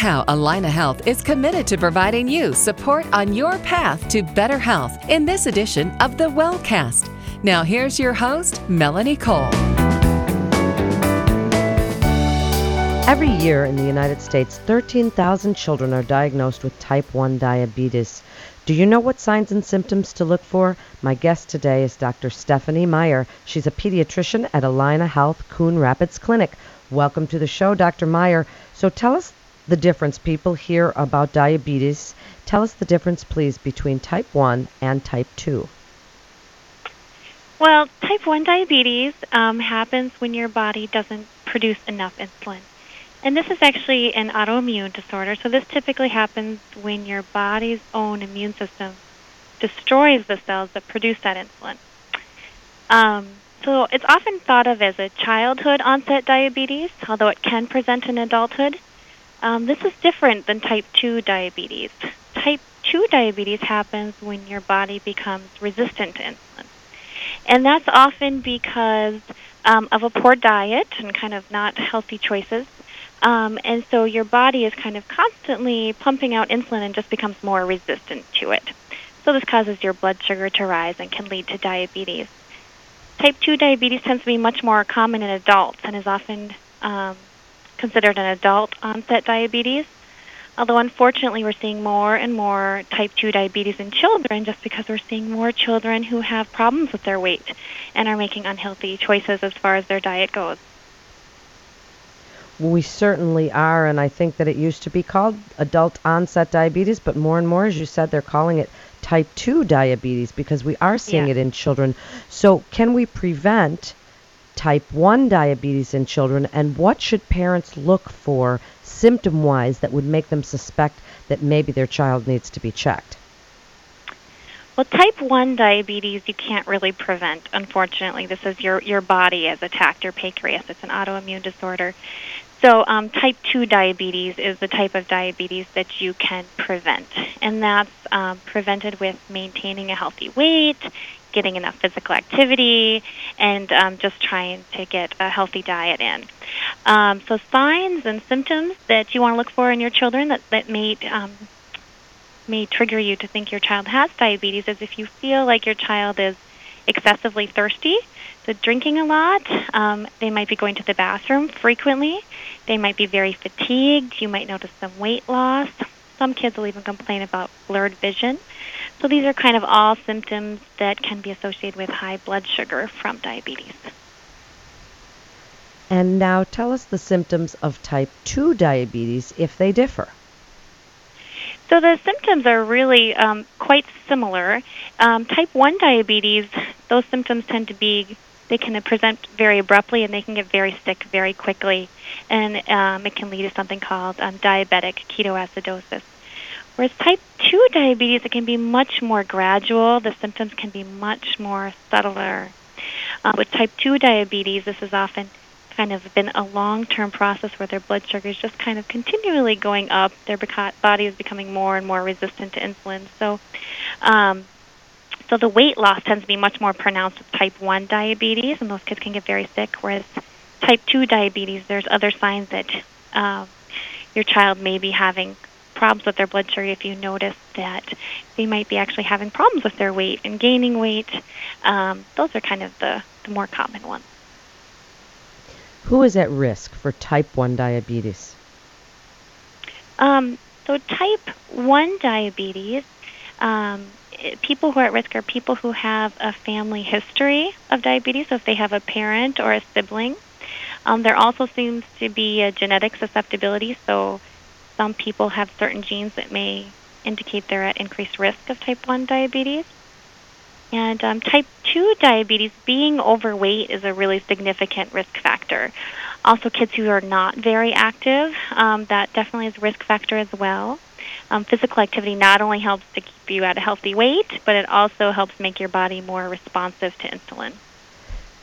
how Allina Health is committed to providing you support on your path to better health in this edition of the Wellcast. Now, here's your host, Melanie Cole. Every year in the United States, 13,000 children are diagnosed with type 1 diabetes. Do you know what signs and symptoms to look for? My guest today is Dr. Stephanie Meyer. She's a pediatrician at Allina Health Coon Rapids Clinic. Welcome to the show, Dr. Meyer. So tell us the difference. People hear about diabetes. Tell us the difference, please, between type 1 and type 2. Well, type 1 diabetes um, happens when your body doesn't produce enough insulin. And this is actually an autoimmune disorder. So this typically happens when your body's own immune system destroys the cells that produce that insulin. Um, so it's often thought of as a childhood onset diabetes, although it can present in adulthood. Um, this is different than type 2 diabetes. Type 2 diabetes happens when your body becomes resistant to insulin. And that's often because um, of a poor diet and kind of not healthy choices. Um, and so your body is kind of constantly pumping out insulin and just becomes more resistant to it. So this causes your blood sugar to rise and can lead to diabetes. Type 2 diabetes tends to be much more common in adults and is often um, considered an adult onset diabetes. Although unfortunately we're seeing more and more type 2 diabetes in children just because we're seeing more children who have problems with their weight and are making unhealthy choices as far as their diet goes. We certainly are, and I think that it used to be called adult onset diabetes, but more and more, as you said, they're calling it type 2 diabetes because we are seeing Yeah. it in children. So, can we prevent type 1 diabetes in children, and what should parents look for symptom wise that would make them suspect that maybe their child needs to be checked? Well, type 1 diabetes you can't really prevent, unfortunately. This is your, your body has attacked your pancreas. It's an autoimmune disorder. So, um, type 2 diabetes is the type of diabetes that you can prevent. And that's um, prevented with maintaining a healthy weight, getting enough physical activity, and um, just trying to get a healthy diet in. Um, so, signs and symptoms that you want to look for in your children that, that may um, may trigger you to think your child has diabetes is if you feel like your child is excessively thirsty, so drinking a lot, um, they might be going to the bathroom frequently, they might be very fatigued, you might notice some weight loss. Some kids will even complain about blurred vision. So these are kind of all symptoms that can be associated with high blood sugar from diabetes. And now tell us the symptoms of type 2 diabetes if they differ. So the symptoms are really um, quite similar. Um, type 1 diabetes, those symptoms tend to be, they can present very abruptly and they can get very sick very quickly. And um, it can lead to something called um, diabetic ketoacidosis. Whereas type 2 diabetes, it can be much more gradual. The symptoms can be much more subtler. Uh, with type 2 diabetes, this is often kind of been a long-term process where their blood sugar is just kind of continually going up. Their body is becoming more and more resistant to insulin. So, um, so the weight loss tends to be much more pronounced with type 1 diabetes, and those kids can get very sick. Whereas type 2 diabetes, there's other signs that uh, your child may be having problems with their blood sugar if you notice that they might be actually having problems with their weight and gaining weight. Um, those are kind of the, the more common ones. Who is at risk for type 1 diabetes? Um, so type 1 diabetes, um, people who are at risk are people who have a family history of diabetes, so if they have a parent or a sibling. Um, there also seems to be a genetic susceptibility, so some people have certain genes that may indicate they're at increased risk of type 1 diabetes. And um, type 2 diabetes, being overweight is a really significant risk factor. Also, kids who are not very active, um, that definitely is a risk factor as well. Um, physical activity not only helps to keep you at a healthy weight, but it also helps make your body more responsive to insulin.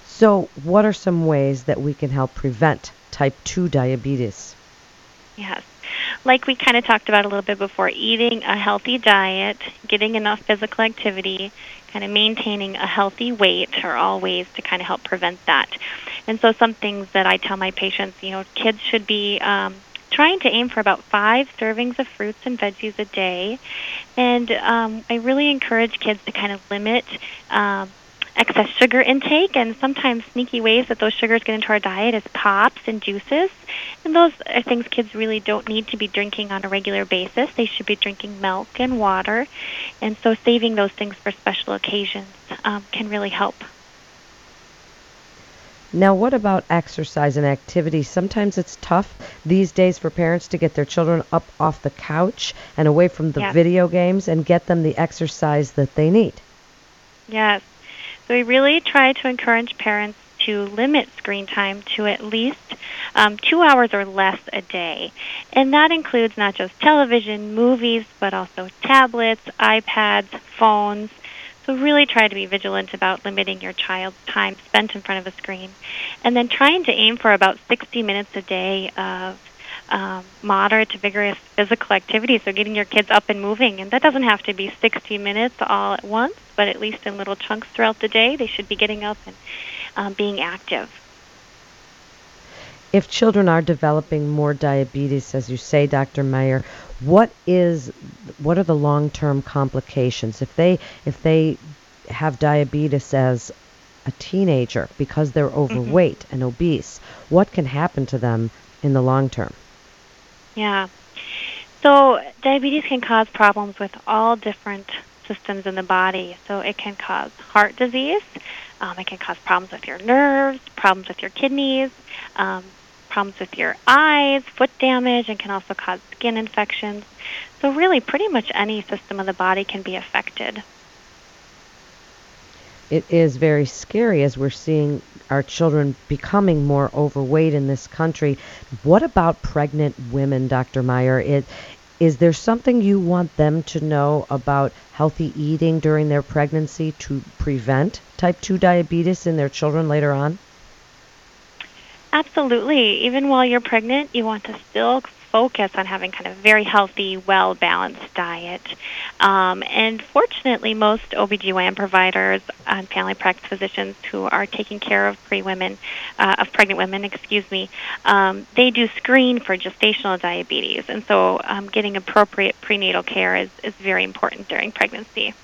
So, what are some ways that we can help prevent type 2 diabetes? Yes. Like we kind of talked about a little bit before, eating a healthy diet, getting enough physical activity, kind of maintaining a healthy weight are all ways to kind of help prevent that. And so some things that I tell my patients, you know, kids should be um, trying to aim for about five servings of fruits and veggies a day. And um, I really encourage kids to kind of limit um, excess sugar intake and sometimes sneaky ways that those sugars get into our diet is pops and juices. And those are things kids really don't need to be drinking on a regular basis. They should be drinking milk and water. And so saving those things for special occasions um, can really help. Now, what about exercise and activity? Sometimes it's tough these days for parents to get their children up off the couch and away from the yes. video games and get them the exercise that they need. Yes. So we really try to encourage parents to limit screen time to at least um, two hours or less a day. And that includes not just television, movies, but also tablets, iPads, phones. So really try to be vigilant about limiting your child's time spent in front of a screen. And then trying to aim for about 60 minutes a day of um, moderate to vigorous physical activity. So getting your kids up and moving, and that doesn't have to be 60 minutes all at once, but at least in little chunks throughout the day, they should be getting up and um, being active. If children are developing more diabetes, as you say, Dr. Meyer, what is what are the long-term complications if they if they have diabetes as a teenager because they're Mm-hmm. overweight and obese? What can happen to them in the long term? Yeah. So diabetes can cause problems with all different systems in the body. So it can cause heart disease. Um, it can cause problems with your nerves, problems with your kidneys, um, problems with your eyes, foot damage, and can also cause skin infections. So really, pretty much any system of the body can be affected. It is very scary as we're seeing our children becoming more overweight in this country. What about pregnant women, Dr. Meyer? It, is there something you want them to know about healthy eating during their pregnancy to prevent type 2 diabetes in their children later on? Absolutely. Even while you're pregnant, you want to still focus on having kind of very healthy, well balanced diet. Um, and fortunately, most OBGYN providers and family practice physicians who are taking care of pre women, uh, of pregnant women, excuse me, um, they do screen for gestational diabetes. And so um, getting appropriate prenatal care is, is very important during pregnancy.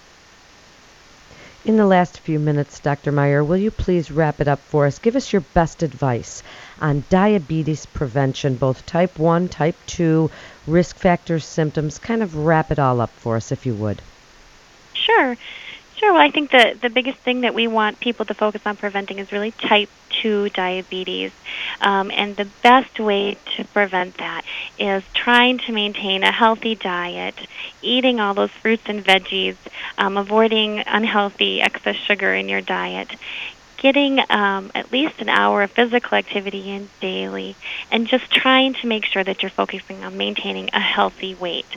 In the last few minutes, Dr. Meyer, will you please wrap it up for us? Give us your best advice on diabetes prevention, both type 1, type 2, risk factors, symptoms. Kind of wrap it all up for us, if you would. Sure. Sure. Well, I think the, the biggest thing that we want people to focus on preventing is really type 2 diabetes. Um, and the best way to prevent that is trying to maintain a healthy diet, eating all those fruits and veggies, um, avoiding unhealthy excess sugar in your diet, getting um, at least an hour of physical activity in daily, and just trying to make sure that you're focusing on maintaining a healthy weight.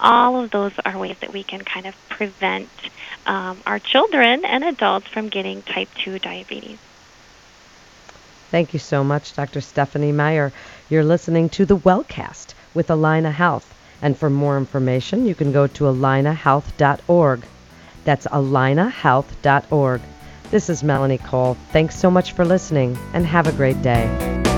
All of those are ways that we can kind of prevent um, our children and adults from getting type 2 diabetes. Thank you so much, Dr. Stephanie Meyer. You're listening to the Wellcast with Allina Health. And for more information, you can go to allinahealth.org. That's allinahealth.org. This is Melanie Cole. Thanks so much for listening and have a great day.